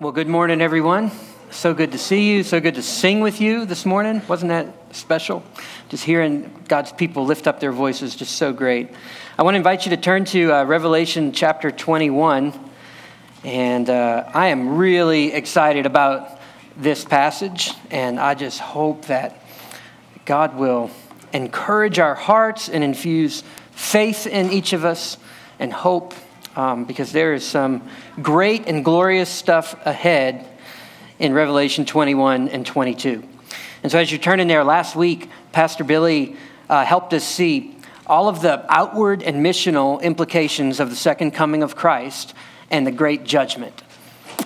Well, good morning, everyone. So good to see you. So good to sing with you this morning. Wasn't that special? Just hearing God's people lift up their voices, just so great. I want to invite you to turn to uh, Revelation chapter 21. And uh, I am really excited about this passage. And I just hope that God will encourage our hearts and infuse faith in each of us and hope um, because there is some great and glorious stuff ahead in Revelation 21 and 22. And so, as you turn in there, last week, Pastor Billy uh, helped us see all of the outward and missional implications of the second coming of Christ and the great judgment.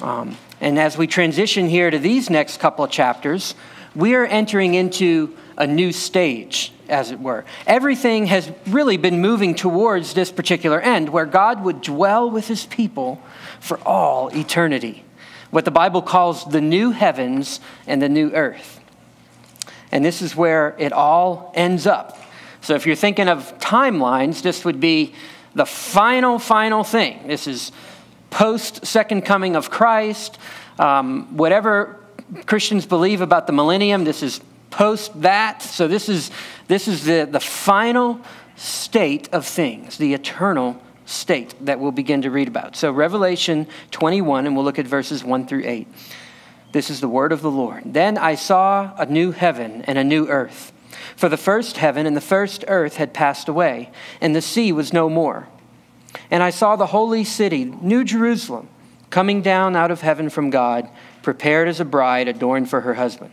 Um, and as we transition here to these next couple of chapters, we are entering into a new stage, as it were. Everything has really been moving towards this particular end where God would dwell with his people for all eternity. What the Bible calls the new heavens and the new earth. And this is where it all ends up. So if you're thinking of timelines, this would be the final, final thing. This is post second coming of Christ. Um, whatever Christians believe about the millennium, this is post that. So this is, this is the, the final state of things, the eternal state that we'll begin to read about. So Revelation 21, and we'll look at verses 1 through 8. This is the word of the Lord. Then I saw a new heaven and a new earth. For the first heaven and the first earth had passed away, and the sea was no more. And I saw the holy city, New Jerusalem, coming down out of heaven from God, prepared as a bride adorned for her husband.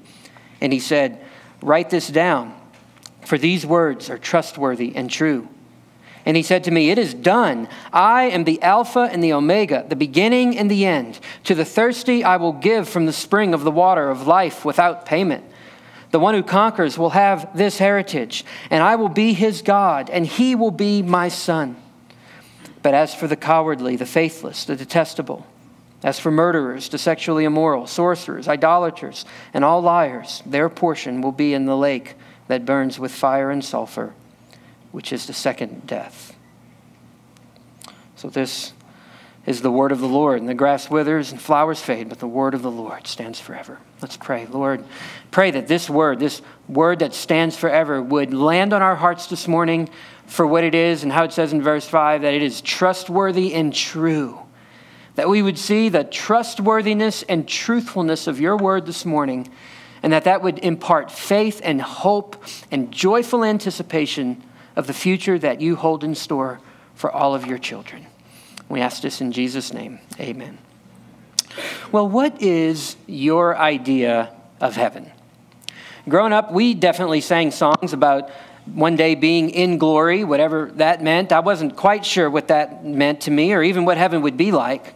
And he said, Write this down, for these words are trustworthy and true. And he said to me, It is done. I am the Alpha and the Omega, the beginning and the end. To the thirsty I will give from the spring of the water of life without payment. The one who conquers will have this heritage, and I will be his God, and he will be my son. But as for the cowardly, the faithless, the detestable, as for murderers, the sexually immoral, sorcerers, idolaters, and all liars, their portion will be in the lake that burns with fire and sulfur, which is the second death. So, this is the word of the Lord. And the grass withers and flowers fade, but the word of the Lord stands forever. Let's pray. Lord, pray that this word, this word that stands forever, would land on our hearts this morning for what it is and how it says in verse 5 that it is trustworthy and true that we would see the trustworthiness and truthfulness of your word this morning, and that that would impart faith and hope and joyful anticipation of the future that you hold in store for all of your children. We ask this in Jesus' name. Amen. Well, what is your idea of heaven? Growing up, we definitely sang songs about one day being in glory, whatever that meant. I wasn't quite sure what that meant to me or even what heaven would be like.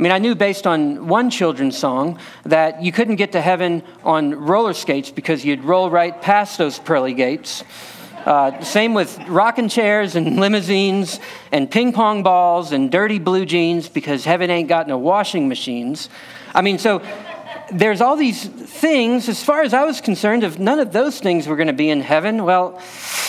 I mean, I knew based on one children's song that you couldn't get to heaven on roller skates because you'd roll right past those pearly gates. Uh, same with rocking chairs and limousines and ping pong balls and dirty blue jeans because heaven ain't got no washing machines. I mean, so there's all these things. As far as I was concerned, if none of those things were going to be in heaven, well,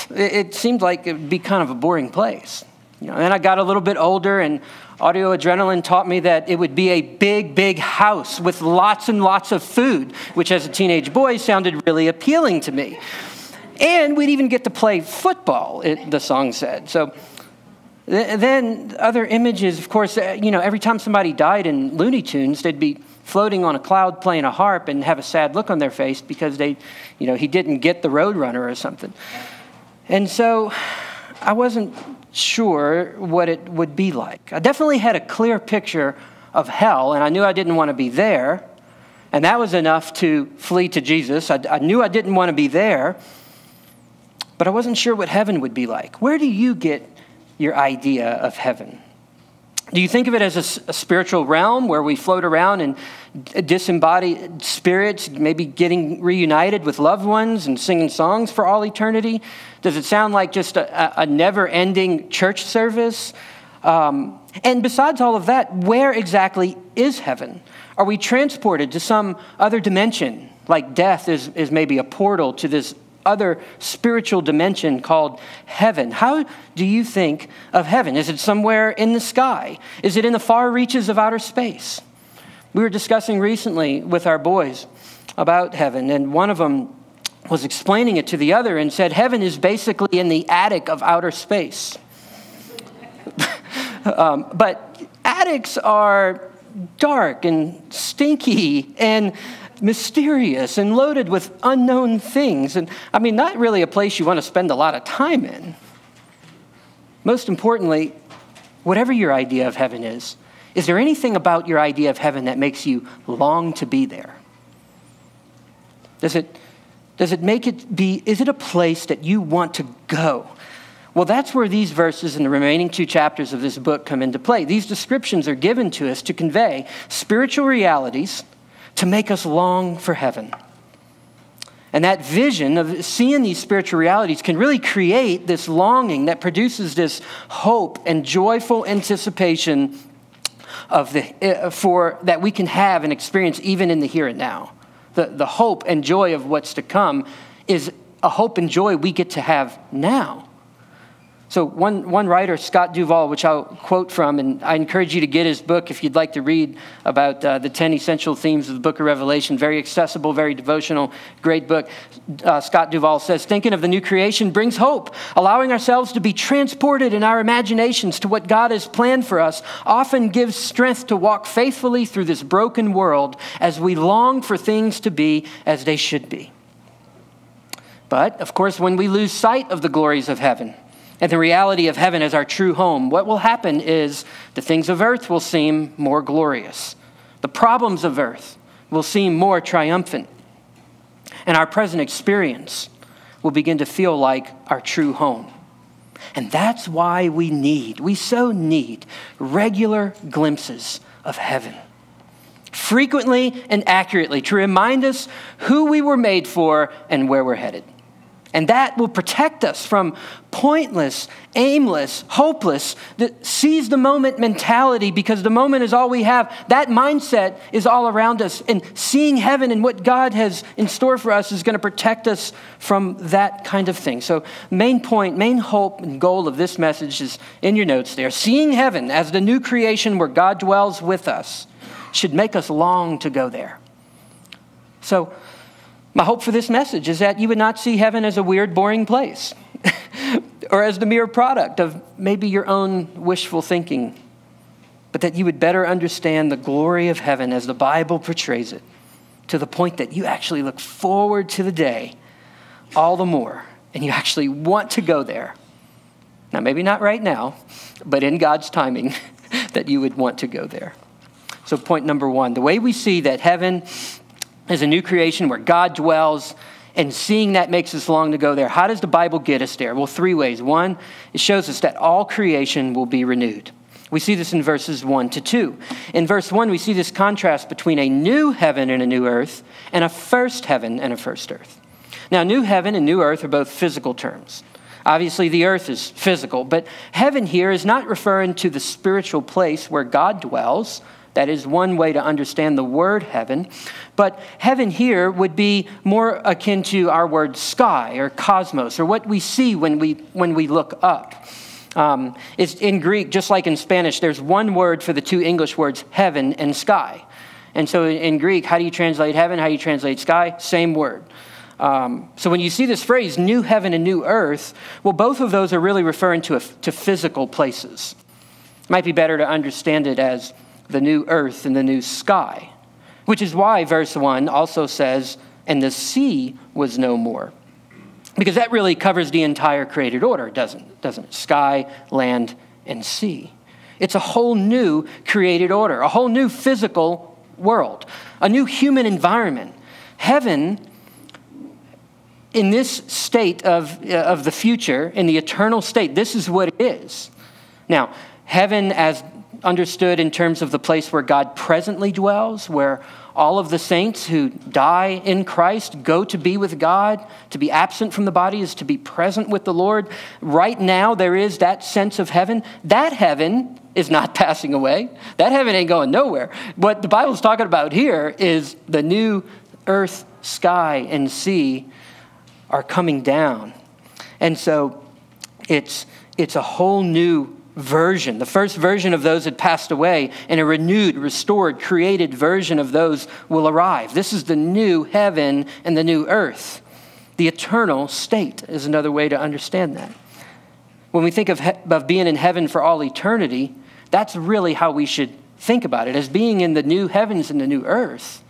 it, it seemed like it would be kind of a boring place. You know, then I got a little bit older, and audio adrenaline taught me that it would be a big, big house with lots and lots of food, which as a teenage boy sounded really appealing to me. And we'd even get to play football, it, the song said. So then other images, of course, uh, you know, every time somebody died in Looney Tunes, they'd be floating on a cloud playing a harp and have a sad look on their face because they, you know, he didn't get the Roadrunner or something. And so I wasn't sure what it would be like. I definitely had a clear picture of hell, and I knew I didn't want to be there. And that was enough to flee to Jesus. I, I knew I didn't want to be there, but I wasn't sure what heaven would be like. Where do you get your idea of heaven? Do you think of it as a, a, spiritual realm where we float around and disembodied spirits, maybe getting reunited with loved ones and singing songs for all eternity? Does it sound like just a, a never ending church service? Um, and besides all of that, where exactly is heaven? Are we transported to some other dimension, like death is, is maybe a portal to this other spiritual dimension called heaven. How do you think of heaven? Is it somewhere in the sky? Is it in the far reaches of outer space? We were discussing recently with our boys about heaven, and one of them was explaining it to the other and said, Heaven is basically in the attic of outer space. um, but attics are dark and stinky and mysterious and loaded with unknown things. And I mean, not really a place you want to spend a lot of time in. Most importantly, whatever your idea of heaven is, is there anything about your idea of heaven that makes you long to be there? Does it, does it make it be, is it a place that you want to go? Well, that's where these verses and the remaining two chapters of this book come into play. These descriptions are given to us to convey spiritual realities to make us long for heaven. And that vision of seeing these spiritual realities can really create this longing that produces this hope and joyful anticipation of the, uh, for, that we can have and experience even in the here and now. The, the hope and joy of what's to come is a hope and joy we get to have now. So, one, one writer, Scott Duvall, which I'll quote from, and I encourage you to get his book if you'd like to read about uh, the 10 essential themes of the book of Revelation. Very accessible, very devotional, great book. Uh, Scott Duvall says Thinking of the new creation brings hope. Allowing ourselves to be transported in our imaginations to what God has planned for us often gives strength to walk faithfully through this broken world as we long for things to be as they should be. But, of course, when we lose sight of the glories of heaven, and the reality of heaven as our true home, what will happen is the things of earth will seem more glorious. The problems of earth will seem more triumphant. And our present experience will begin to feel like our true home. And that's why we need, we so need regular glimpses of heaven. Frequently and accurately to remind us who we were made for and where we're headed. And that will protect us from pointless, aimless, hopeless, that seize the moment mentality because the moment is all we have. That mindset is all around us. And seeing heaven and what God has in store for us is going to protect us from that kind of thing. So, main point, main hope and goal of this message is in your notes there. Seeing heaven as the new creation where God dwells with us should make us long to go there. So, my hope for this message is that you would not see heaven as a weird, boring place or as the mere product of maybe your own wishful thinking, but that you would better understand the glory of heaven as the Bible portrays it to the point that you actually look forward to the day all the more and you actually want to go there. Now, maybe not right now, but in God's timing, that you would want to go there. So, point number one the way we see that heaven is a new creation where God dwells, and seeing that makes us long to go there. How does the Bible get us there? Well, three ways. One, it shows us that all creation will be renewed. We see this in verses 1 to 2. In verse 1, we see this contrast between a new heaven and a new earth and a first heaven and a first earth. Now, new heaven and new earth are both physical terms. Obviously, the earth is physical, but heaven here is not referring to the spiritual place where God dwells, that is one way to understand the word heaven. But heaven here would be more akin to our word sky or cosmos or what we see when we, when we look up. Um, it's in Greek, just like in Spanish, there's one word for the two English words, heaven and sky. And so in Greek, how do you translate heaven? How do you translate sky? Same word. Um, so when you see this phrase, new heaven and new earth, well, both of those are really referring to, a, to physical places. It might be better to understand it as the new earth and the new sky. Which is why verse 1 also says, and the sea was no more. Because that really covers the entire created order, doesn't, doesn't it? Sky, land, and sea. It's a whole new created order, a whole new physical world, a new human environment. Heaven, in this state of, uh, of the future, in the eternal state, this is what it is. Now, heaven as understood in terms of the place where God presently dwells, where all of the saints who die in Christ go to be with God. To be absent from the body is to be present with the Lord. Right now, there is that sense of heaven. That heaven is not passing away, that heaven ain't going nowhere. What the Bible's talking about here is the new earth, sky, and sea are coming down. And so it's, it's a whole new version. The first version of those had passed away, and a renewed, restored, created version of those will arrive. This is the new heaven and the new earth. The eternal state is another way to understand that. When we think of, he- of being in heaven for all eternity, that's really how we should think about it as being in the new heavens and the new earth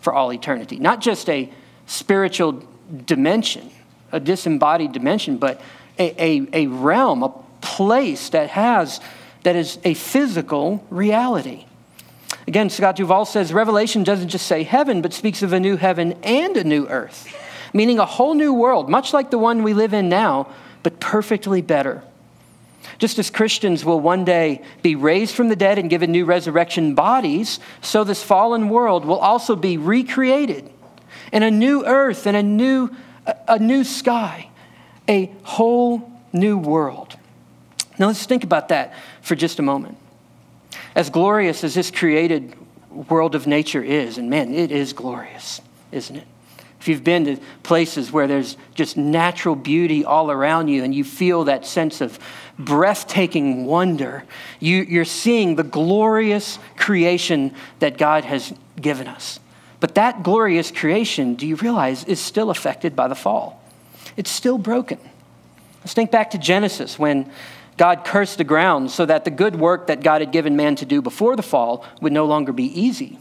for all eternity. Not just a spiritual dimension, a disembodied dimension, but a, a, a realm, a place that has that is a physical reality. Again, Scott Duvall says Revelation doesn't just say heaven, but speaks of a new heaven and a new earth, meaning a whole new world, much like the one we live in now, but perfectly better. Just as Christians will one day be raised from the dead and given new resurrection bodies, so this fallen world will also be recreated in a new earth and a new, a new sky, a whole new world. Now let's think about that for just a moment. As glorious as this created world of nature is, and man, it is glorious, isn't it? If you've been to places where there's just natural beauty all around you and you feel that sense of breathtaking wonder, you, are seeing the glorious creation that God has given us. But that glorious creation, do you realize, is still affected by the fall? It's still broken. Let's think back to Genesis when God cursed the ground so that the good work that God had given man to do before the fall would no longer be easy.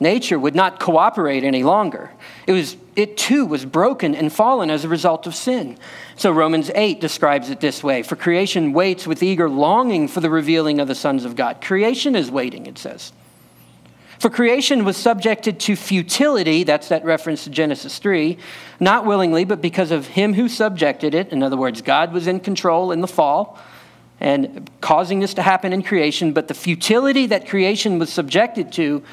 Nature would not cooperate any longer. It, was, it too was broken and fallen as a result of sin. So Romans 8 describes it this way For creation waits with eager longing for the revealing of the sons of God. Creation is waiting, it says. For creation was subjected to futility, that's that reference to Genesis 3, not willingly, but because of him who subjected it. In other words, God was in control in the fall and causing this to happen in creation, but the futility that creation was subjected to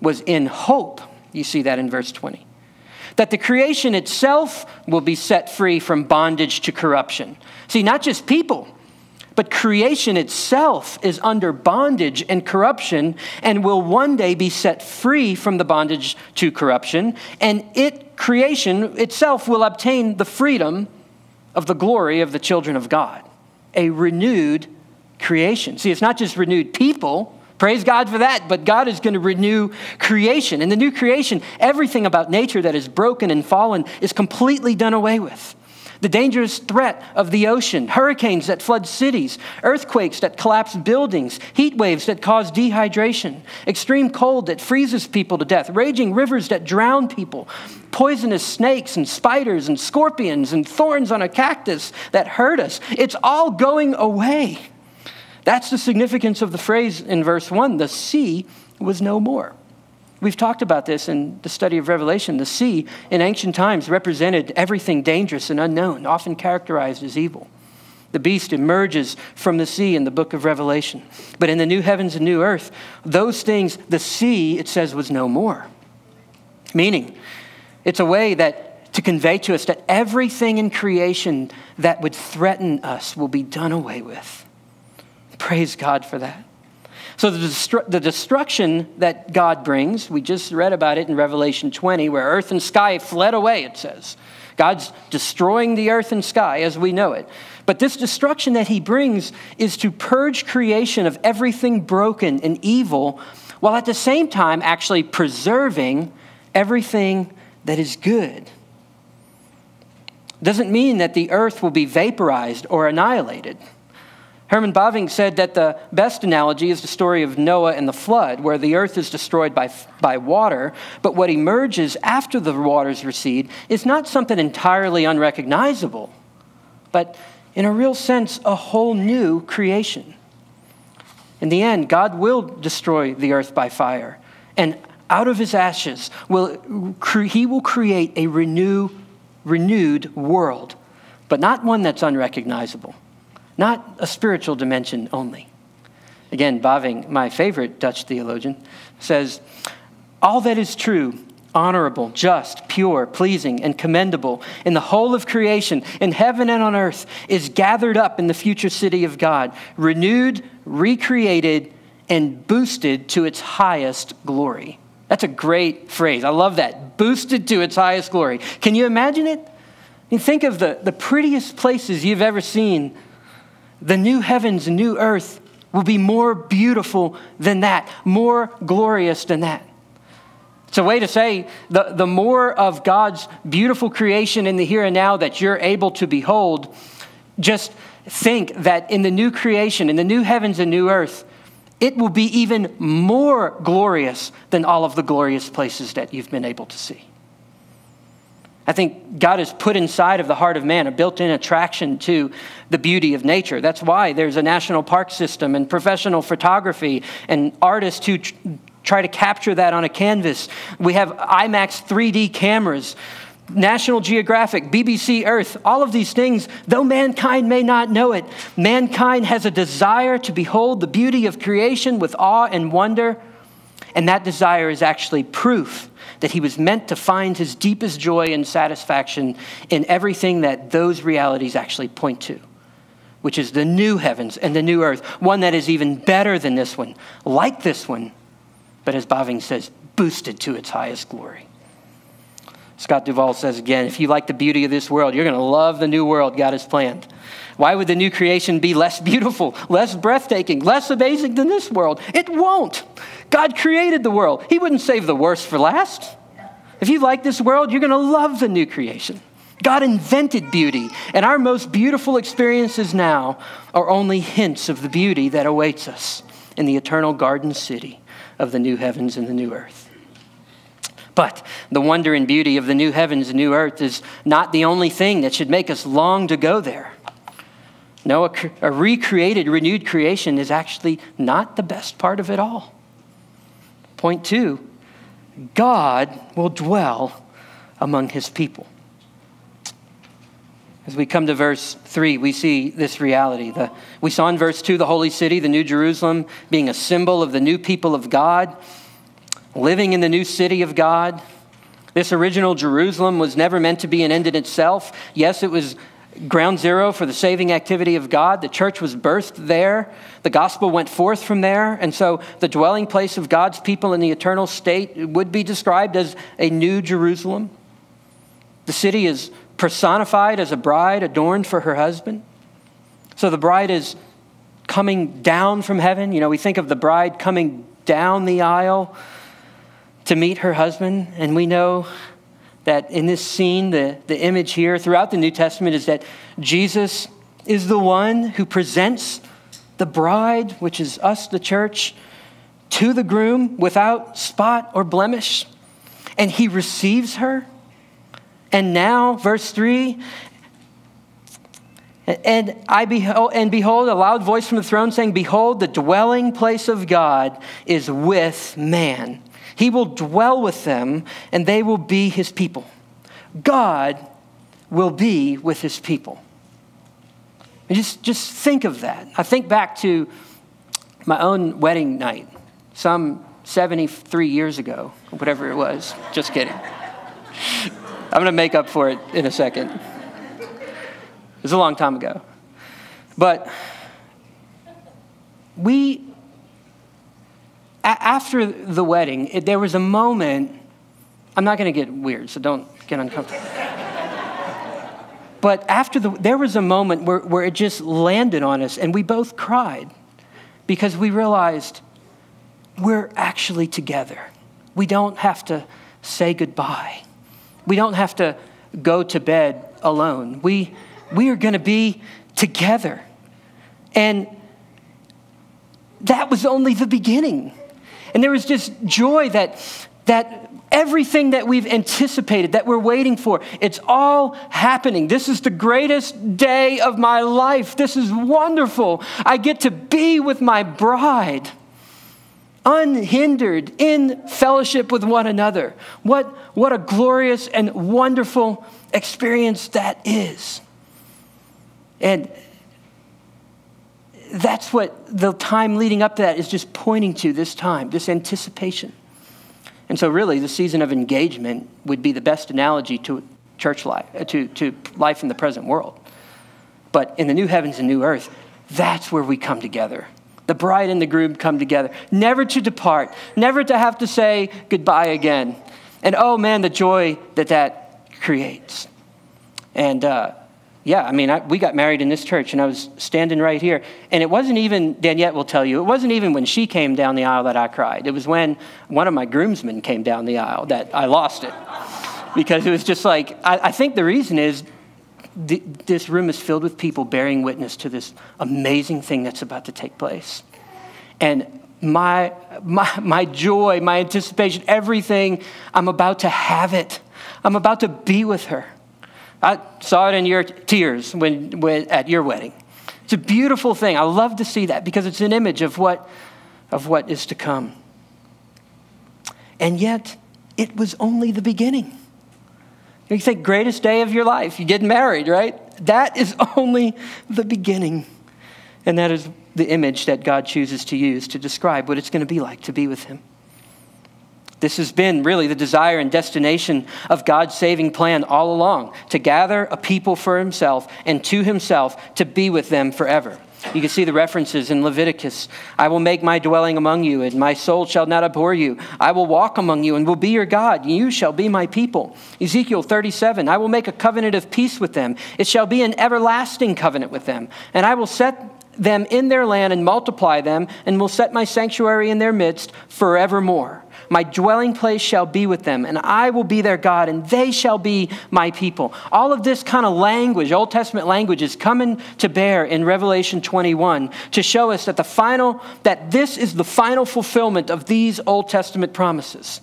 was in hope. You see that in verse 20. That the creation itself will be set free from bondage to corruption. See, not just people, but creation itself is under bondage and corruption and will one day be set free from the bondage to corruption. And it, creation itself, will obtain the freedom of the glory of the children of God. A renewed creation. See, it's not just renewed people. Praise God for that, but God is going to renew creation. And the new creation, everything about nature that is broken and fallen is completely done away with the dangerous threat of the ocean, hurricanes that flood cities, earthquakes that collapse buildings, heat waves that cause dehydration, extreme cold that freezes people to death, raging rivers that drown people, poisonous snakes and spiders and scorpions and thorns on a cactus that hurt us. It's all going away. That's the significance of the phrase in verse 1 the sea was no more. We've talked about this in the study of Revelation. The sea in ancient times represented everything dangerous and unknown, often characterized as evil. The beast emerges from the sea in the book of Revelation. But in the new heavens and new earth, those things, the sea, it says, was no more. Meaning, it's a way that to convey to us that everything in creation that would threaten us will be done away with. Praise God for that. So, the, destru- the destruction that God brings, we just read about it in Revelation 20, where earth and sky fled away, it says. God's destroying the earth and sky as we know it. But this destruction that he brings is to purge creation of everything broken and evil, while at the same time actually preserving everything that is good. Doesn't mean that the earth will be vaporized or annihilated. Herman Bavinck said that the best analogy is the story of Noah and the flood, where the earth is destroyed by, by water, but what emerges after the waters recede is not something entirely unrecognizable, but in a real sense, a whole new creation. In the end, God will destroy the earth by fire, and out of his ashes, will, he will create a renew, renewed world, but not one that's unrecognizable not a spiritual dimension only. Again, Bavinck, my favorite Dutch theologian, says, All that is true, honorable, just, pure, pleasing, and commendable in the whole of creation, in heaven and on earth, is gathered up in the future city of God, renewed, recreated, and boosted to its highest glory. That's a great phrase. I love that. Boosted to its highest glory. Can you imagine it? You think of the, the prettiest places you've ever seen. The new heavens new earth will be more beautiful than that, more glorious than that. It's a way to say the, the more of God's beautiful creation in the here and now that you're able to behold, just think that in the new creation, in the new heavens and new earth, it will be even more glorious than all of the glorious places that you've been able to see. I think God has put inside of the heart of man a built in attraction to the beauty of nature. That's why there's a national park system and professional photography and artists who try to capture that on a canvas. We have IMAX 3D cameras. National Geographic, BBC Earth, all of these things, though mankind may not know it, mankind has a desire to behold the beauty of creation with awe and wonder. And that desire is actually proof that he was meant to find his deepest joy and satisfaction in everything that those realities actually point to, which is the new heavens and the new earth, one that is even better than this one, like this one, but as Bavinck says, boosted to its highest glory. Scott Duvall says again if you like the beauty of this world, you're going to love the new world God has planned. Why would the new creation be less beautiful, less breathtaking, less amazing than this world? It won't. God created the world, He wouldn't save the worst for last. If you like this world, you're going to love the new creation. God invented beauty, and our most beautiful experiences now are only hints of the beauty that awaits us in the eternal garden city of the new heavens and the new earth. But the wonder and beauty of the new heavens and new earth is not the only thing that should make us long to go there. No, a, a recreated, renewed creation is actually not the best part of it all. Point two God will dwell among his people. As we come to verse 3, we see this reality. The, we saw in verse 2 the holy city, the New Jerusalem, being a symbol of the new people of God, living in the new city of God. This original Jerusalem was never meant to be an end in itself. Yes, it was ground zero for the saving activity of God. The church was birthed there. The gospel went forth from there. And so the dwelling place of God's people in the eternal state would be described as a new Jerusalem. The city is personified as a bride adorned for her husband. So the bride is coming down from heaven. You know, we think of the bride coming down the aisle to meet her husband, and we know that in this scene, the, the image here throughout the New Testament is that Jesus is the one who presents the bride, which is us, the church, to the groom without spot or blemish, and he receives her and now, verse 3 and I behold, and behold, a loud voice from the throne saying, Behold, the dwelling place of God is with man. He will dwell with them, and they will be his people. God will be with his people. Just, just think of that. I think back to my own wedding night, some 73 years ago, whatever it was. Just kidding. I'm going to make up for it in a second. It was a long time ago. But we, after the wedding, it, there was a moment. I'm not going to get weird, so don't get uncomfortable. but after the, there was a moment where, where it just landed on us, and we both cried because we realized we're actually together. We don't have to say goodbye. We don't have to go to bed alone. We, we are going to be together. And that was only the beginning. And there was just joy that, that everything that we've anticipated, that we're waiting for, it's all happening. This is the greatest day of my life. This is wonderful. I get to be with my bride unhindered in fellowship with one another. What, what a glorious and wonderful experience that is. And that's what the time leading up to that is just pointing to this time, this anticipation. And so, really, the season of engagement would be the best analogy to church life, uh, to, to life in the present world. But in the new heavens and new earth, that's where we come together. The bride and the groom come together, never to depart, never to have to say goodbye again. And oh man, the joy that that creates. And uh, yeah, I mean, I, we got married in this church, and I was standing right here. And it wasn't even, Daniette will tell you, it wasn't even when she came down the aisle that I cried. It was when one of my groomsmen came down the aisle that I lost it. because it was just like, I, I think the reason is th- this room is filled with people bearing witness to this amazing thing that's about to take place. And my, my, my joy, my anticipation, everything, I'm about to have it. I'm about to be with her. I saw it in your tears when, when, at your wedding. It's a beautiful thing. I love to see that because it's an image of what, of what is to come. And yet, it was only the beginning. You say, greatest day of your life. You get married, right? That is only the beginning. And that is the image that God chooses to use to describe what it's going to be like to be with Him. This has been really the desire and destination of God's saving plan all along to gather a people for himself and to himself to be with them forever. You can see the references in Leviticus. I will make my dwelling among you, and my soul shall not abhor you. I will walk among you and will be your God. You shall be my people. Ezekiel 37 I will make a covenant of peace with them. It shall be an everlasting covenant with them. And I will set them in their land and multiply them, and will set my sanctuary in their midst forevermore. My dwelling place shall be with them, and I will be their God, and they shall be my people. All of this kind of language, Old Testament language, is coming to bear in Revelation 21 to show us that the final, that this is the final fulfillment of these Old Testament promises.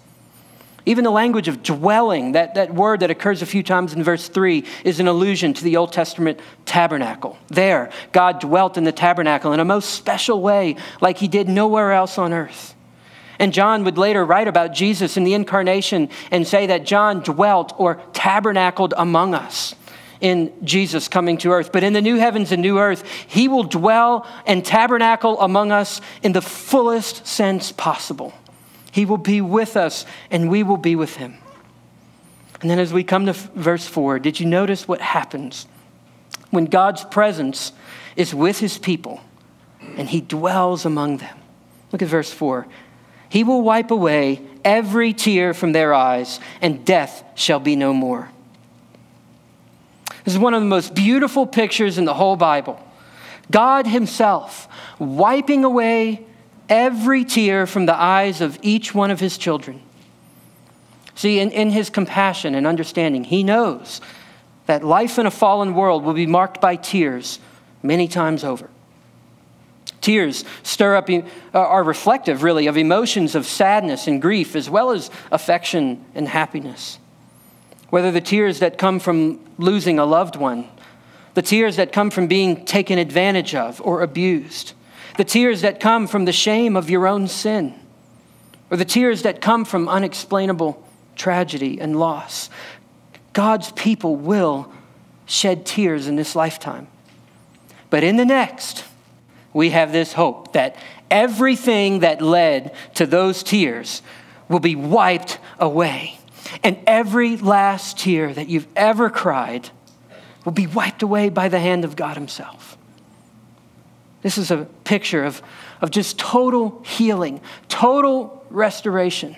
Even the language of dwelling, that, that word that occurs a few times in verse 3, is an allusion to the Old Testament tabernacle. There, God dwelt in the tabernacle in a most special way, like he did nowhere else on earth. And John would later write about Jesus in the incarnation and say that John dwelt or tabernacled among us in Jesus coming to earth. But in the new heavens and new earth, he will dwell and tabernacle among us in the fullest sense possible. He will be with us and we will be with him. And then as we come to verse 4, did you notice what happens when God's presence is with his people and he dwells among them? Look at verse 4. He will wipe away every tear from their eyes, and death shall be no more. This is one of the most beautiful pictures in the whole Bible. God Himself wiping away every tear from the eyes of each one of His children. See, in, in His compassion and understanding, He knows that life in a fallen world will be marked by tears many times over. Tears stir up, uh, are reflective, really, of emotions of sadness and grief, as well as affection and happiness. Whether the tears that come from losing a loved one, the tears that come from being taken advantage of or abused, the tears that come from the shame of your own sin, or the tears that come from unexplainable tragedy and loss. God's people will shed tears in this lifetime. But in the next, we have this hope that everything that led to those tears will be wiped away. And every last tear that you've ever cried will be wiped away by the hand of God Himself. This is a picture of, of just total healing, total restoration,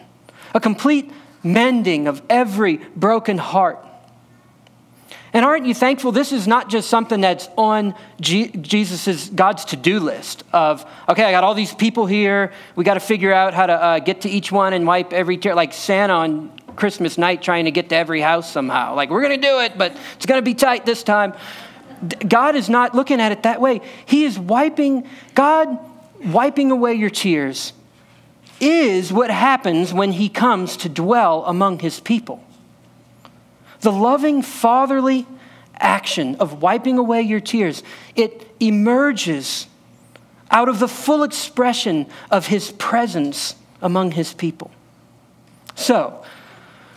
a complete mending of every broken heart and aren't you thankful this is not just something that's on Jesus' God's to do list of, okay, I got all these people here. We got to figure out how to uh, get to each one and wipe every tear, like Santa on Christmas night trying to get to every house somehow. Like, we're going to do it, but it's going to be tight this time. God is not looking at it that way. He is wiping, God wiping away your tears is what happens when He comes to dwell among His people. The loving fatherly action of wiping away your tears, it emerges out of the full expression of his presence among his people. So,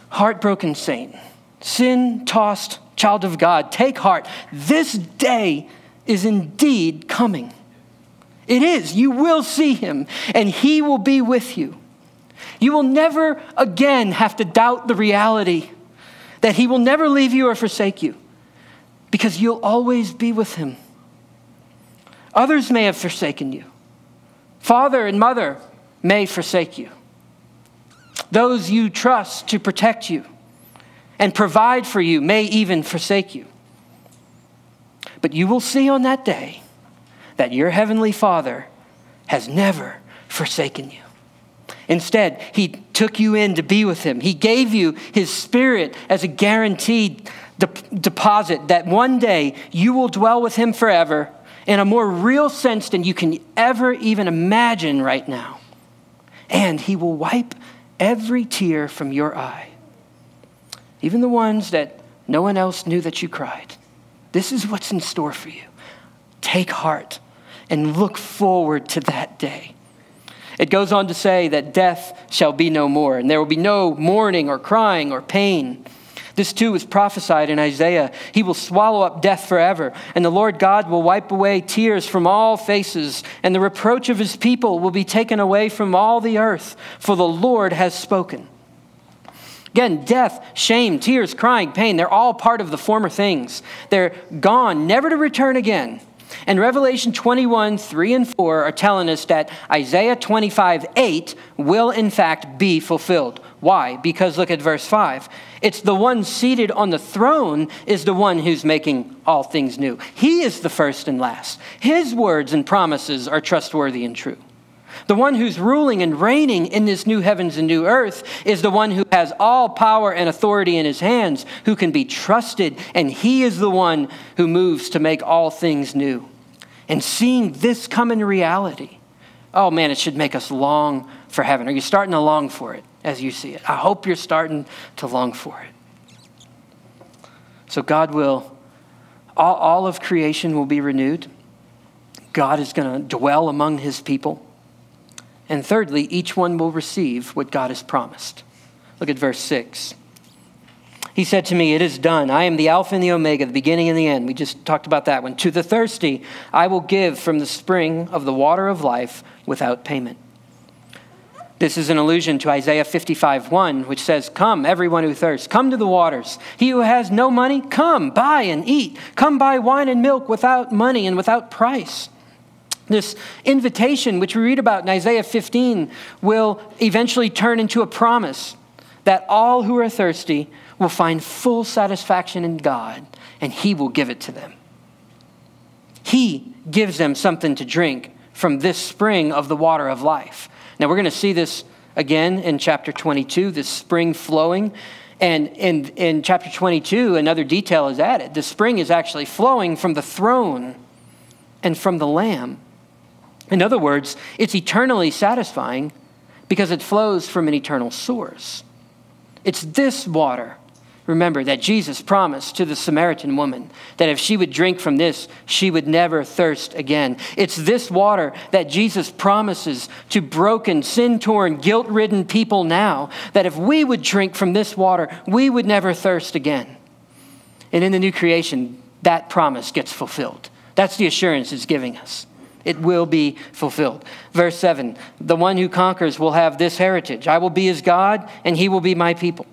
heartbroken saint, sin tossed child of God, take heart. This day is indeed coming. It is. You will see him, and he will be with you. You will never again have to doubt the reality that he will never leave you or forsake you because you'll always be with him. Others may have forsaken you. Father and mother may forsake you. Those you trust to protect you and provide for you may even forsake you. But you will see on that day that your heavenly Father has never forsaken you. Instead, He took you in to be with Him. He gave you His Spirit as a guaranteed de- deposit that one day you will dwell with Him forever in a more real sense than you can ever even imagine right now. And He will wipe every tear from your eye, even the ones that no one else knew that you cried. This is what's in store for you. Take heart and look forward to that day. It goes on to say that death shall be no more, and there will be no mourning or crying or pain. This too was prophesied in Isaiah. He will swallow up death forever, and the Lord God will wipe away tears from all faces, and the reproach of his people will be taken away from all the earth, for the Lord has spoken. Again, death, shame, tears, crying, pain, they're all part of the former things. They're gone, never to return again. And Revelation 21, 3 and 4 are telling us that Isaiah 25, 8 will in fact be fulfilled. Why? Because look at verse 5. It's the one seated on the throne is the one who's making all things new. He is the first and last. His words and promises are trustworthy and true. The one who's ruling and reigning in this new heavens and new earth is the one who has all power and authority in his hands, who can be trusted, and he is the one who moves to make all things new. And seeing this come in reality, oh man, it should make us long for heaven. Are you starting to long for it as you see it? I hope you're starting to long for it. So God will, all, all of creation will be renewed. God is going to dwell among his people. And thirdly, each one will receive what God has promised. Look at verse 6. He said to me, It is done. I am the Alpha and the Omega, the beginning and the end. We just talked about that one. To the thirsty, I will give from the spring of the water of life without payment. This is an allusion to Isaiah 55 1, which says, Come, everyone who thirsts, come to the waters. He who has no money, come, buy and eat. Come buy wine and milk without money and without price. This invitation, which we read about in Isaiah 15, will eventually turn into a promise that all who are thirsty will find full satisfaction in God and He will give it to them. He gives them something to drink from this spring of the water of life. Now, we're going to see this again in chapter 22, this spring flowing. And in, in chapter 22, another detail is added. The spring is actually flowing from the throne and from the Lamb. In other words, it's eternally satisfying because it flows from an eternal source. It's this water, remember, that Jesus promised to the Samaritan woman that if she would drink from this, she would never thirst again. It's this water that Jesus promises to broken, sin torn, guilt ridden people now that if we would drink from this water, we would never thirst again. And in the new creation, that promise gets fulfilled. That's the assurance it's giving us. It will be fulfilled. Verse 7 The one who conquers will have this heritage I will be his God, and he will be my people.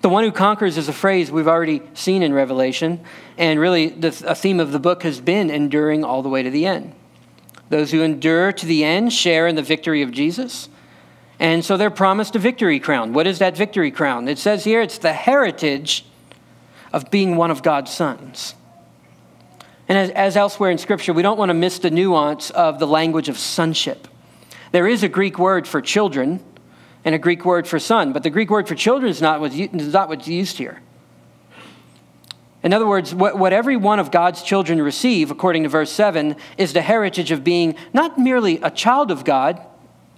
The one who conquers is a phrase we've already seen in Revelation, and really the, a theme of the book has been enduring all the way to the end. Those who endure to the end share in the victory of Jesus. And so they're promised a victory crown. What is that victory crown? It says here it's the heritage of being one of God's sons. And as, as elsewhere in Scripture, we don't want to miss the nuance of the language of sonship. There is a Greek word for children and a Greek word for son, but the Greek word for children is not what's, not what's used here. In other words, what, what every one of God's children receive, according to verse 7, is the heritage of being not merely a child of God,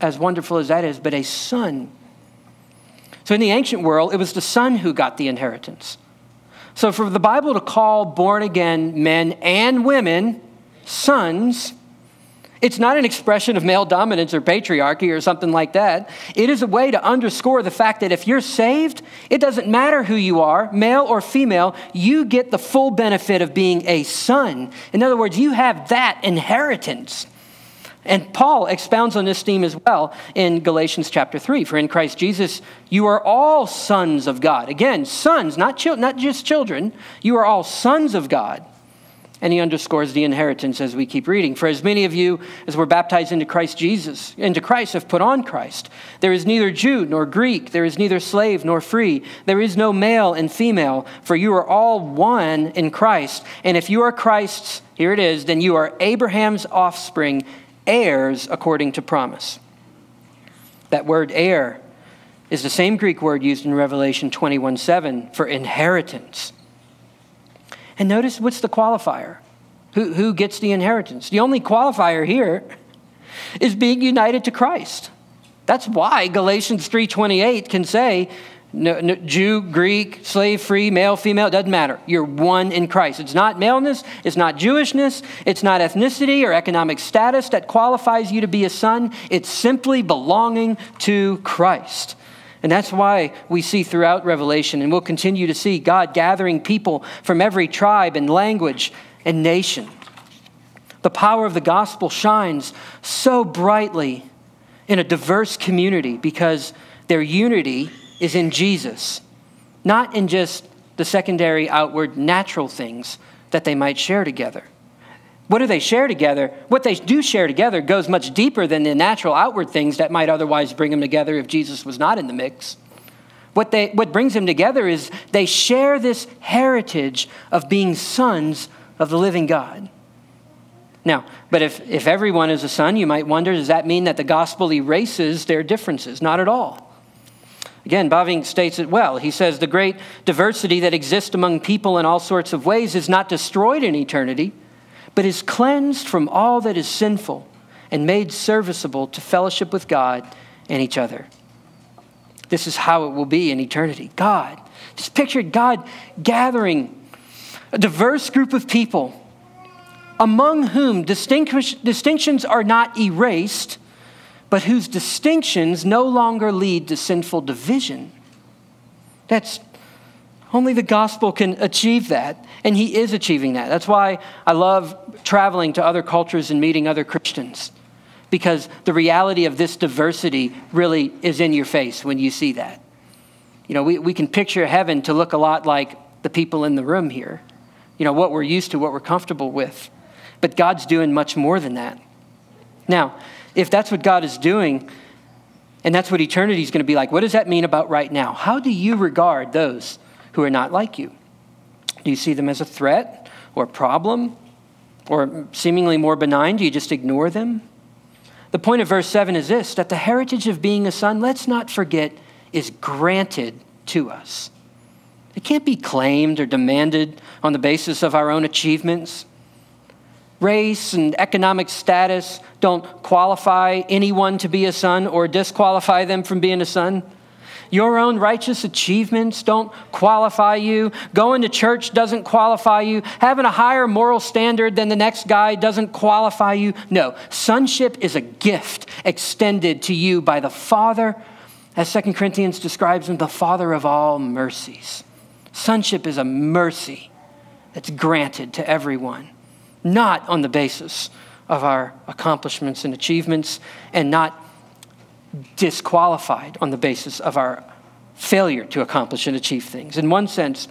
as wonderful as that is, but a son. So in the ancient world, it was the son who got the inheritance. So, for the Bible to call born again men and women sons, It's not an expression of male dominance or patriarchy or something like that. It is a way to underscore the fact that if you're saved, it doesn't matter who you are, male or female, you get the full benefit of being a son. In other words, you have that inheritance. And Paul expounds on this theme as well in Galatians chapter 3. For in Christ Jesus, you are all sons of God. Again, sons, not, chil- not just children. You are all sons of God. And he underscores the inheritance as we keep reading. For as many of you as were baptized into Christ Jesus, into Christ, have put on Christ. There is neither Jew nor Greek, there is neither slave nor free, there is no male and female, for you are all one in Christ. And if you are Christ's, here it is, then you are Abraham's offspring, heirs according to promise. That word heir is the same Greek word used in Revelation 21 7 for inheritance. And notice what's the qualifier? Who, who gets the inheritance? The only qualifier here is being united to Christ. That's why Galatians 3:28 can say no, no, Jew, Greek, slave, free, male, female, doesn't matter. You're one in Christ. It's not maleness, it's not Jewishness, it's not ethnicity or economic status that qualifies you to be a son. It's simply belonging to Christ. And that's why we see throughout Revelation, and we'll continue to see God gathering people from every tribe and language and nation. The power of the gospel shines so brightly in a diverse community because their unity is in Jesus, not in just the secondary, outward, natural things that they might share together. What do they share together? What they do share together goes much deeper than the natural outward things that might otherwise bring them together if Jesus was not in the mix. What, they, what brings them together is they share this heritage of being sons of the living God. Now, but if, if everyone is a son, you might wonder does that mean that the gospel erases their differences? Not at all. Again, Bavinck states it well. He says the great diversity that exists among people in all sorts of ways is not destroyed in eternity but is cleansed from all that is sinful and made serviceable to fellowship with God and each other. This is how it will be in eternity. God, just picture God gathering a diverse group of people among whom distinctions are not erased, but whose distinctions no longer lead to sinful division. That's only the gospel can achieve that, and he is achieving that. That's why I love traveling to other cultures and meeting other Christians, because the reality of this diversity really is in your face when you see that. You know, we, we can picture heaven to look a lot like the people in the room here, you know, what we're used to, what we're comfortable with. But God's doing much more than that. Now, if that's what God is doing, and that's what eternity is going to be like, what does that mean about right now? How do you regard those? who are not like you? Do you see them as a threat or a problem or seemingly more benign? Do you just ignore them? The point of verse 7 is this that the heritage of being a son, let's not forget, is granted to us. It can't be claimed or demanded on the basis of our own achievements. Race and economic status don't qualify anyone to be a son or disqualify them from being a son. Your own righteous achievements don't qualify you. Going to church doesn't qualify you. Having a higher moral standard than the next guy doesn't qualify you. No, sonship is a gift extended to you by the Father, as 2 Corinthians describes him, the Father of all mercies. Sonship is a mercy that's granted to everyone, not on the basis of our accomplishments and achievements, and not disqualified on the basis of our failure to accomplish and achieve things. In one sense,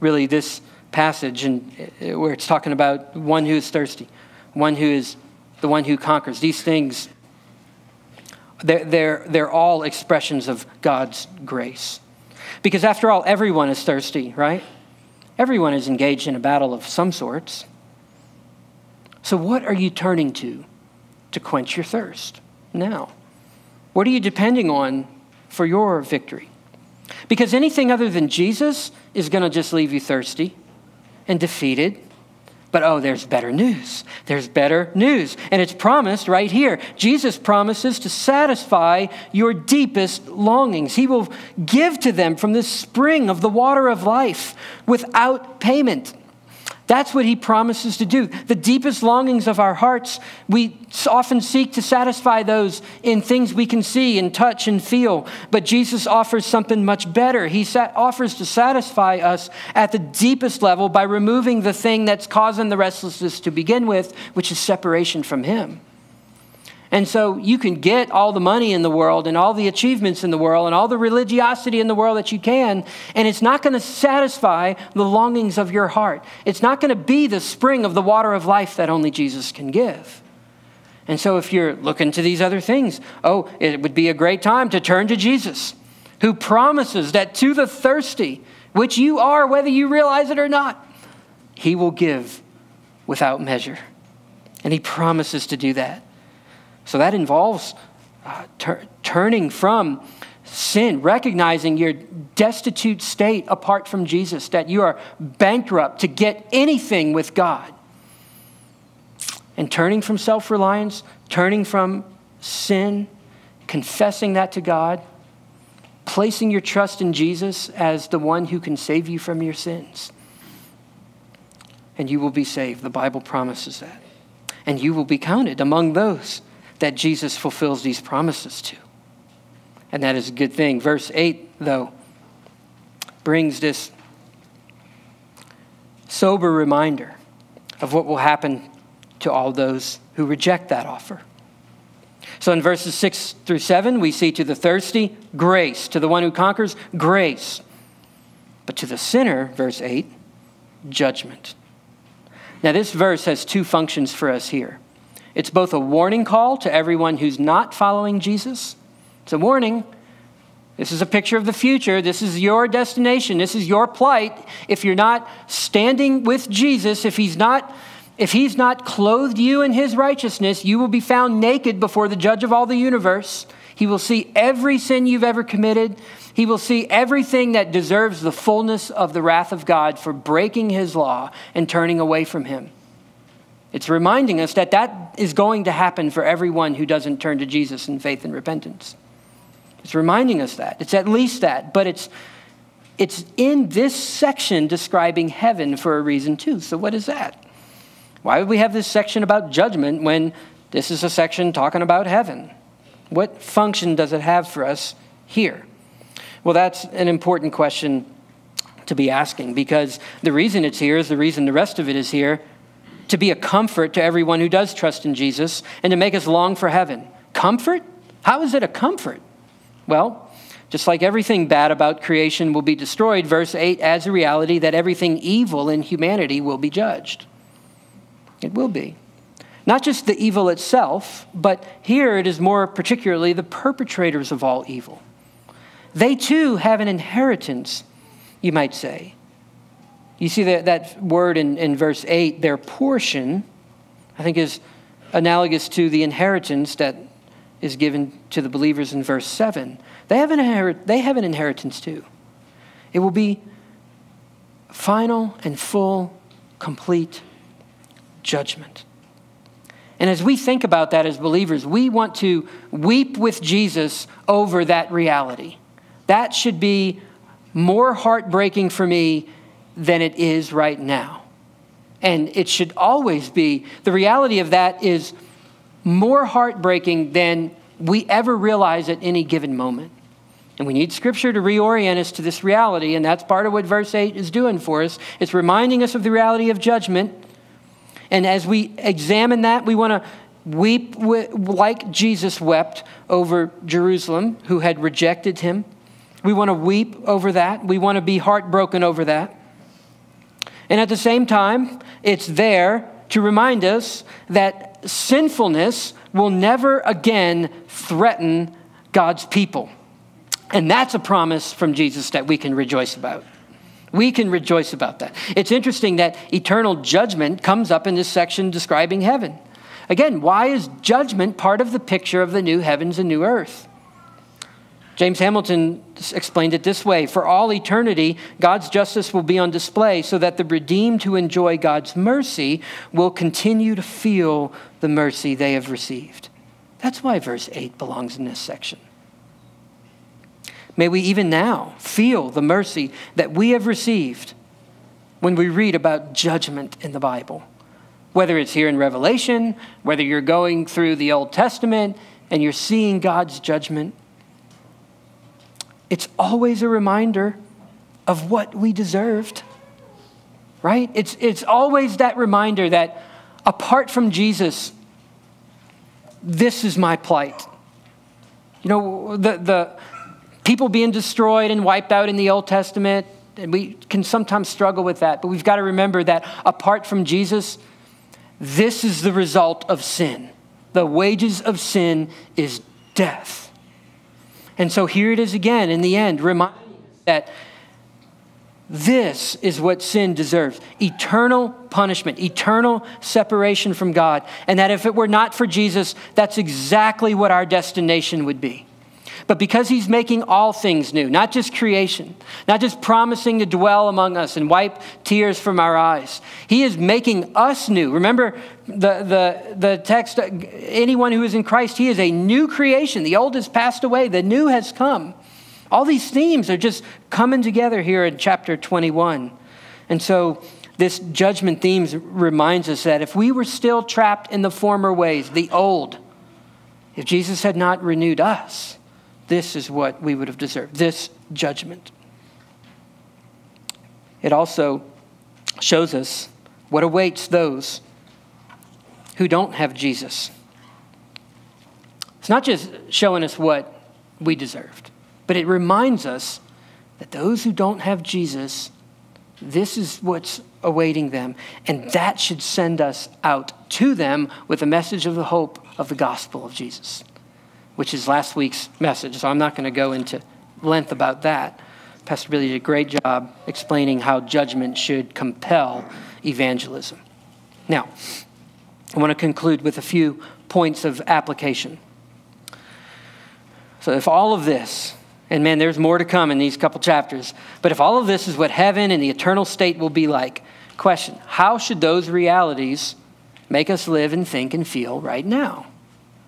really, this passage and uh, where it's talking about one who is thirsty, one who is the one who conquers, these things, they're, they're, they're all expressions of God's grace. Because after all, everyone is thirsty, right? Everyone is engaged in a battle of some sorts. So, what are you turning to to quench your thirst? now? What are you depending on for your victory? Because anything other than Jesus is going to just leave you thirsty and defeated. But oh, there's better news. There's better news. And it's promised right here. Jesus promises to satisfy your deepest longings. He will give to them from the spring of the water of life without payment. That's what he promises to do. The deepest longings of our hearts, we often seek to satisfy those in things we can see and touch and feel. But Jesus offers something much better. He offers to satisfy us at the deepest level by removing the thing that's causing the restlessness to begin with, which is separation from him. And so you can get all the money in the world and all the achievements in the world and all the religiosity in the world that you can, and it's not going to satisfy the longings of your heart. It's not going to be the spring of the water of life that only Jesus can give. And so if you're looking to these other things, oh, it would be a great time to turn to Jesus, who promises that to the thirsty, which you are, whether you realize it or not, he will give without measure. And he promises to do that. So that involves uh, tur- turning from sin, recognizing your destitute state apart from Jesus, that you are bankrupt to get anything with God. And turning from self reliance, turning from sin, confessing that to God, placing your trust in Jesus as the one who can save you from your sins. And you will be saved. The Bible promises that. And you will be counted among those that Jesus fulfills these promises to. And that is a good thing. Verse 8, though, brings this sober reminder of what will happen to all those who reject that offer. So in verses 6 through 7, we see to the thirsty, grace. To the one who conquers, grace. But to the sinner, verse 8, judgment. Now, this verse has two functions for us here. It's both a warning call to everyone who's not following Jesus. It's a warning. This is a picture of the future. This is your destination. This is your plight. If you're not standing with Jesus, if he's not if he's not clothed you in his righteousness, you will be found naked before the judge of all the universe. He will see every sin you've ever committed. He will see everything that deserves the fullness of the wrath of God for breaking his law and turning away from him. It's reminding us that that is going to happen for everyone who doesn't turn to Jesus in faith and repentance. It's reminding us that. It's at least that, but it's it's in this section describing heaven for a reason too. So what is that? Why would we have this section about judgment when this is a section talking about heaven? What function does it have for us here? Well, that's an important question to be asking because the reason it's here is the reason the rest of it is here to be a comfort to everyone who does trust in Jesus and to make us long for heaven. Comfort? How is it a comfort? Well, just like everything bad about creation will be destroyed, verse 8 adds a reality that everything evil in humanity will be judged. It will be. Not just the evil itself, but here it is more particularly the perpetrators of all evil. They too have an inheritance, you might say. You see that, that word in, in verse 8, their portion, I think is analogous to the inheritance that is given to the believers in verse 7. They have an, inherit, they have an inheritance too. It will be final and full, complete judgment. And as we think about that as believers, we want to weep with Jesus over that reality. That should be more heartbreaking for me than it is right now. And it should always be. The reality of that is more heartbreaking than we ever realize at any given moment. And we need Scripture to reorient us to this reality, and that's part of what verse 8 is doing for us. It's reminding us of the reality of judgment. And as we examine that, we want to weep like Jesus wept over Jerusalem, who had rejected him. We want to weep over that. We want to be heartbroken over that. And at the same time, it's there to remind us that sinfulness will never again threaten God's people. And that's a promise from Jesus that we can rejoice about. We can rejoice about that. It's interesting that eternal judgment comes up in this section describing heaven. Again, why is judgment part of the picture of the new heavens and new earth? James Hamilton explained it this way For all eternity, God's justice will be on display so that the redeemed who enjoy God's mercy will continue to feel the mercy they have received. That's why verse 8 belongs in this section. May we even now feel the mercy that we have received when we read about judgment in the Bible. Whether it's here in Revelation, whether you're going through the Old Testament and you're seeing God's judgment, it's always a reminder of what we deserved, right? It's, it's always that reminder that apart from Jesus, this is my plight. You know, the, the people being destroyed and wiped out in the Old Testament, and we can sometimes struggle with that, but we've got to remember that apart from Jesus, this is the result of sin. The wages of sin is death. And so here it is again in the end, reminding us that this is what sin deserves eternal punishment, eternal separation from God. And that if it were not for Jesus, that's exactly what our destination would be. But because he's making all things new, not just creation, not just promising to dwell among us and wipe tears from our eyes, he is making us new. Remember the, the, the text anyone who is in Christ, he is a new creation. The old has passed away, the new has come. All these themes are just coming together here in chapter 21. And so this judgment themes reminds us that if we were still trapped in the former ways, the old, if Jesus had not renewed us, this is what we would have deserved this judgment. It also shows us what awaits those who don't have Jesus. It's not just showing us what we deserved, but it reminds us that those who don't have Jesus, this is what's awaiting them. And that should send us out to them with a message of the hope of the gospel of Jesus which is last week's message. So I'm not going to go into length about that. Pastor Billy did a great job explaining how judgment should compel evangelism. Now, I want to conclude with a few points of application. So, if all of this, and man, there's more to come in these couple chapters, but if all of this is what heaven and the eternal state will be like, question how should those realities make us live and think and feel right now?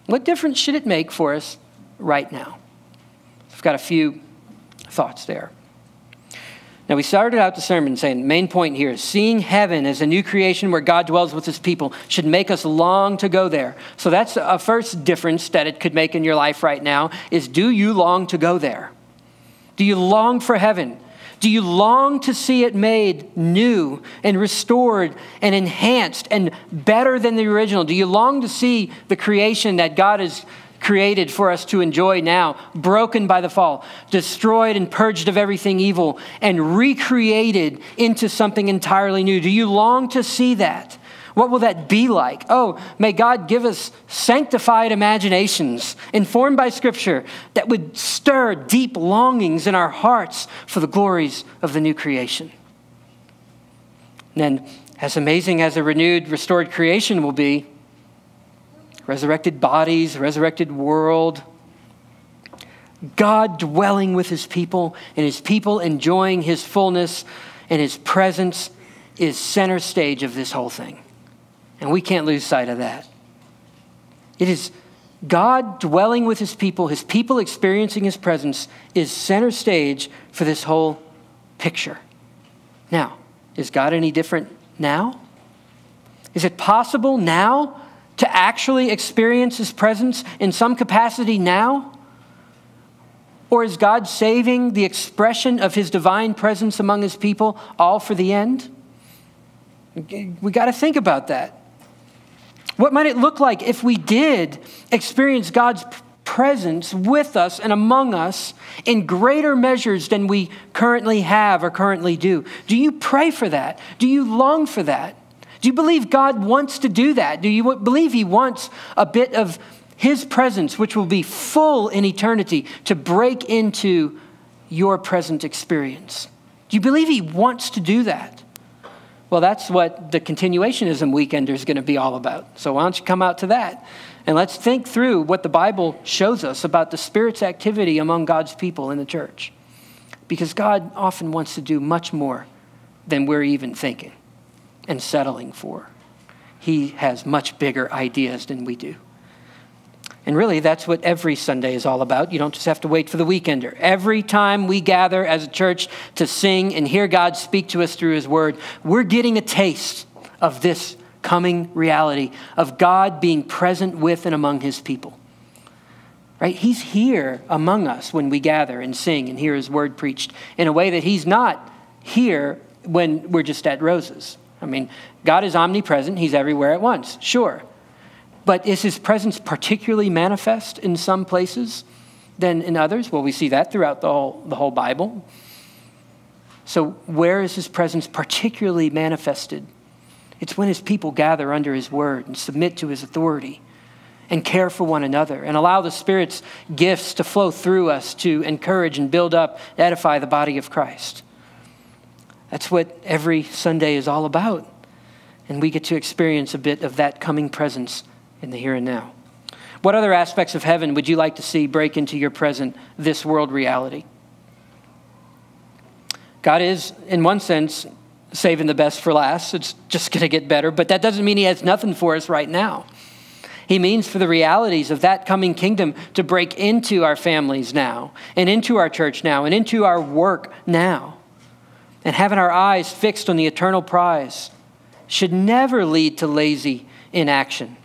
What difference should it make for us right now? I've got a few thoughts there. Now, we started out the sermon saying, main point here is seeing heaven as a new creation where God dwells with his people should make us long to go there. So that's a first difference that it could make in your life right now is do you long to go there? Do you long for heaven? Do you long to see it made new and restored and enhanced and better than the original? Do you long to see the creation that God has created for us to enjoy now, broken by the fall, destroyed and purged of everything evil, and recreated into something entirely new? Do you long to see that? What will that be like? Oh, may God give us sanctified imaginations informed by Scripture that would stir deep longings in our hearts for the glories of the new creation. And then, as amazing as a renewed, restored creation will be, resurrected bodies, resurrected world, God dwelling with his people and his people enjoying his fullness and his presence is center stage of this whole thing. And we can't lose sight of that. It is God dwelling with his people, his people experiencing his presence is center stage for this whole picture. Now, is God any different now? Is it possible now to actually experience his presence in some capacity now? Or is God saving the expression of his divine presence among his people all for the end? We got to think about that. What might it look like if we did experience God's presence with us and among us in greater measures than we currently have or currently do? Do you pray for that? Do you long for that? Do you believe God wants to do that? Do you believe He wants a bit of His presence, which will be full in eternity, to break into your present experience? Do you believe He wants to do that? Well, that's what the continuationism weekend is going to be all about. So why don't you come out to that? And let's think through what the Bible shows us about the Spirit's activity among God's people in the church. Because God often wants to do much more than we're even thinking and settling for. He has much bigger ideas than we do. And really, that's what every Sunday is all about. You don't just have to wait for the weekender. Every time we gather as a church to sing and hear God speak to us through His Word, we're getting a taste of this coming reality of God being present with and among His people. Right? He's here among us when we gather and sing and hear His Word preached in a way that He's not here when we're just at Roses. I mean, God is omnipresent, He's everywhere at once, sure. But is his presence particularly manifest in some places than in others? Well, we see that throughout the whole, the whole Bible. So, where is his presence particularly manifested? It's when his people gather under his word and submit to his authority and care for one another and allow the Spirit's gifts to flow through us to encourage and build up, edify the body of Christ. That's what every Sunday is all about. And we get to experience a bit of that coming presence in the here and now. What other aspects of heaven would you like to see break into your present, this world reality? God is, in one sense, saving the best for last. It's just going to get better, but that doesn't mean He has nothing for us right now. He means for the realities of that coming kingdom to break into our families now, and into our church now, and into our work now. And having our eyes fixed on the eternal prize should never lead to lazy inaction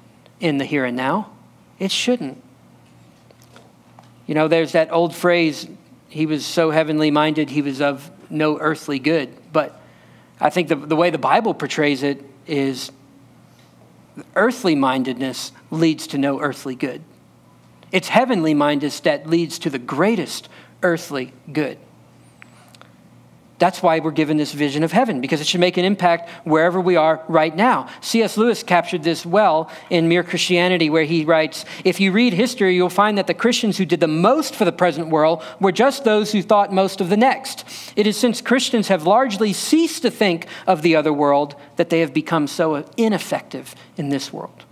in the here and now. It shouldn't. You know, there's that old phrase, he was so heavenly minded, he was of no earthly good. But I think the, the way the Bible portrays it is earthly mindedness leads to no earthly good. It's heavenly mindedness that leads to the greatest earthly good. That's why we're given this vision of heaven, because it should make an impact wherever we are right now. C.S. Lewis captured this well in Mere Christianity, where he writes If you read history, you'll find that the Christians who did the most for the present world were just those who thought most of the next. It is since Christians have largely ceased to think of the other world that they have become so ineffective in this world.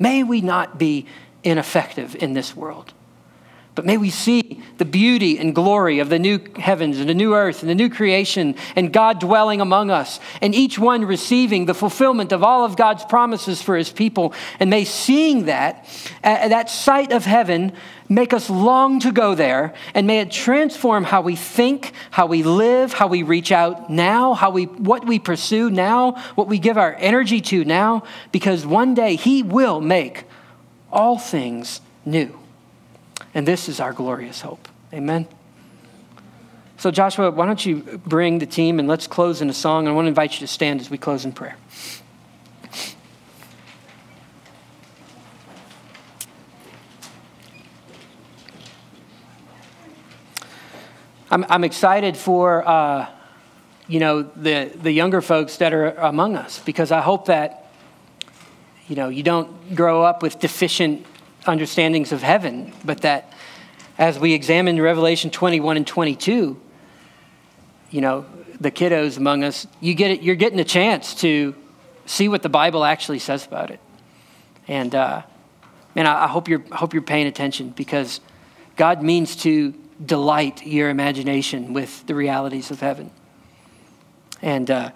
May we not be ineffective in this world. But may we see the beauty and glory of the new heavens and the new earth and the new creation and God dwelling among us and each one receiving the fulfillment of all of God's promises for his people. And may seeing that, uh, that sight of heaven, make us long to go there and may it transform how we think, how we live, how we reach out now, how we, what we pursue now, what we give our energy to now, because one day he will make all things new. And this is our glorious hope. Amen. So, Joshua, why don't you bring the team and let's close in a song? And I want to invite you to stand as we close in prayer. I'm, I'm excited for, uh, you know, the, the younger folks that are among us because I hope that, you know, you don't grow up with deficient understandings of heaven, but that as we examine Revelation 21 and 22, you know, the kiddos among us, you get it, you're getting a chance to see what the Bible actually says about it. And uh, man, I, I hope you're hope you're paying attention because God means to delight your imagination with the realities of heaven. And uh,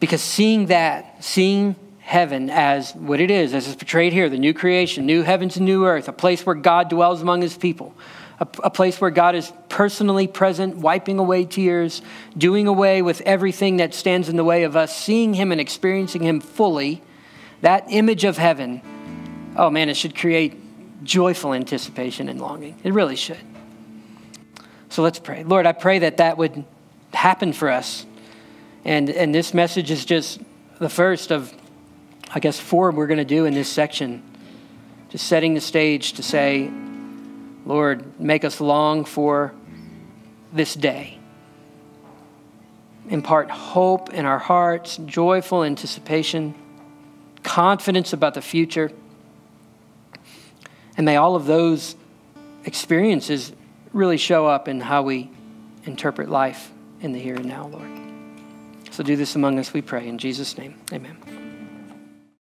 because seeing that, seeing heaven as what it is, as it's portrayed here the new creation, new heavens and new earth, a place where God dwells among his people, a, a, place where God is personally present, wiping away tears, doing away with everything that stands in the way of us, seeing him and experiencing him fully. That image of heaven, oh man, it should create joyful anticipation and longing. It really should. So let's pray. Lord, I pray that that would happen for us. And, and this message is just the first of I guess, four we're going to do in this section. Just setting the stage to say, Lord, make us long for this day. Impart hope in our hearts, joyful anticipation, confidence about the future. And may all of those experiences really show up in how we interpret life in the here and now, Lord. So do this among us, we pray. In Jesus' name, amen.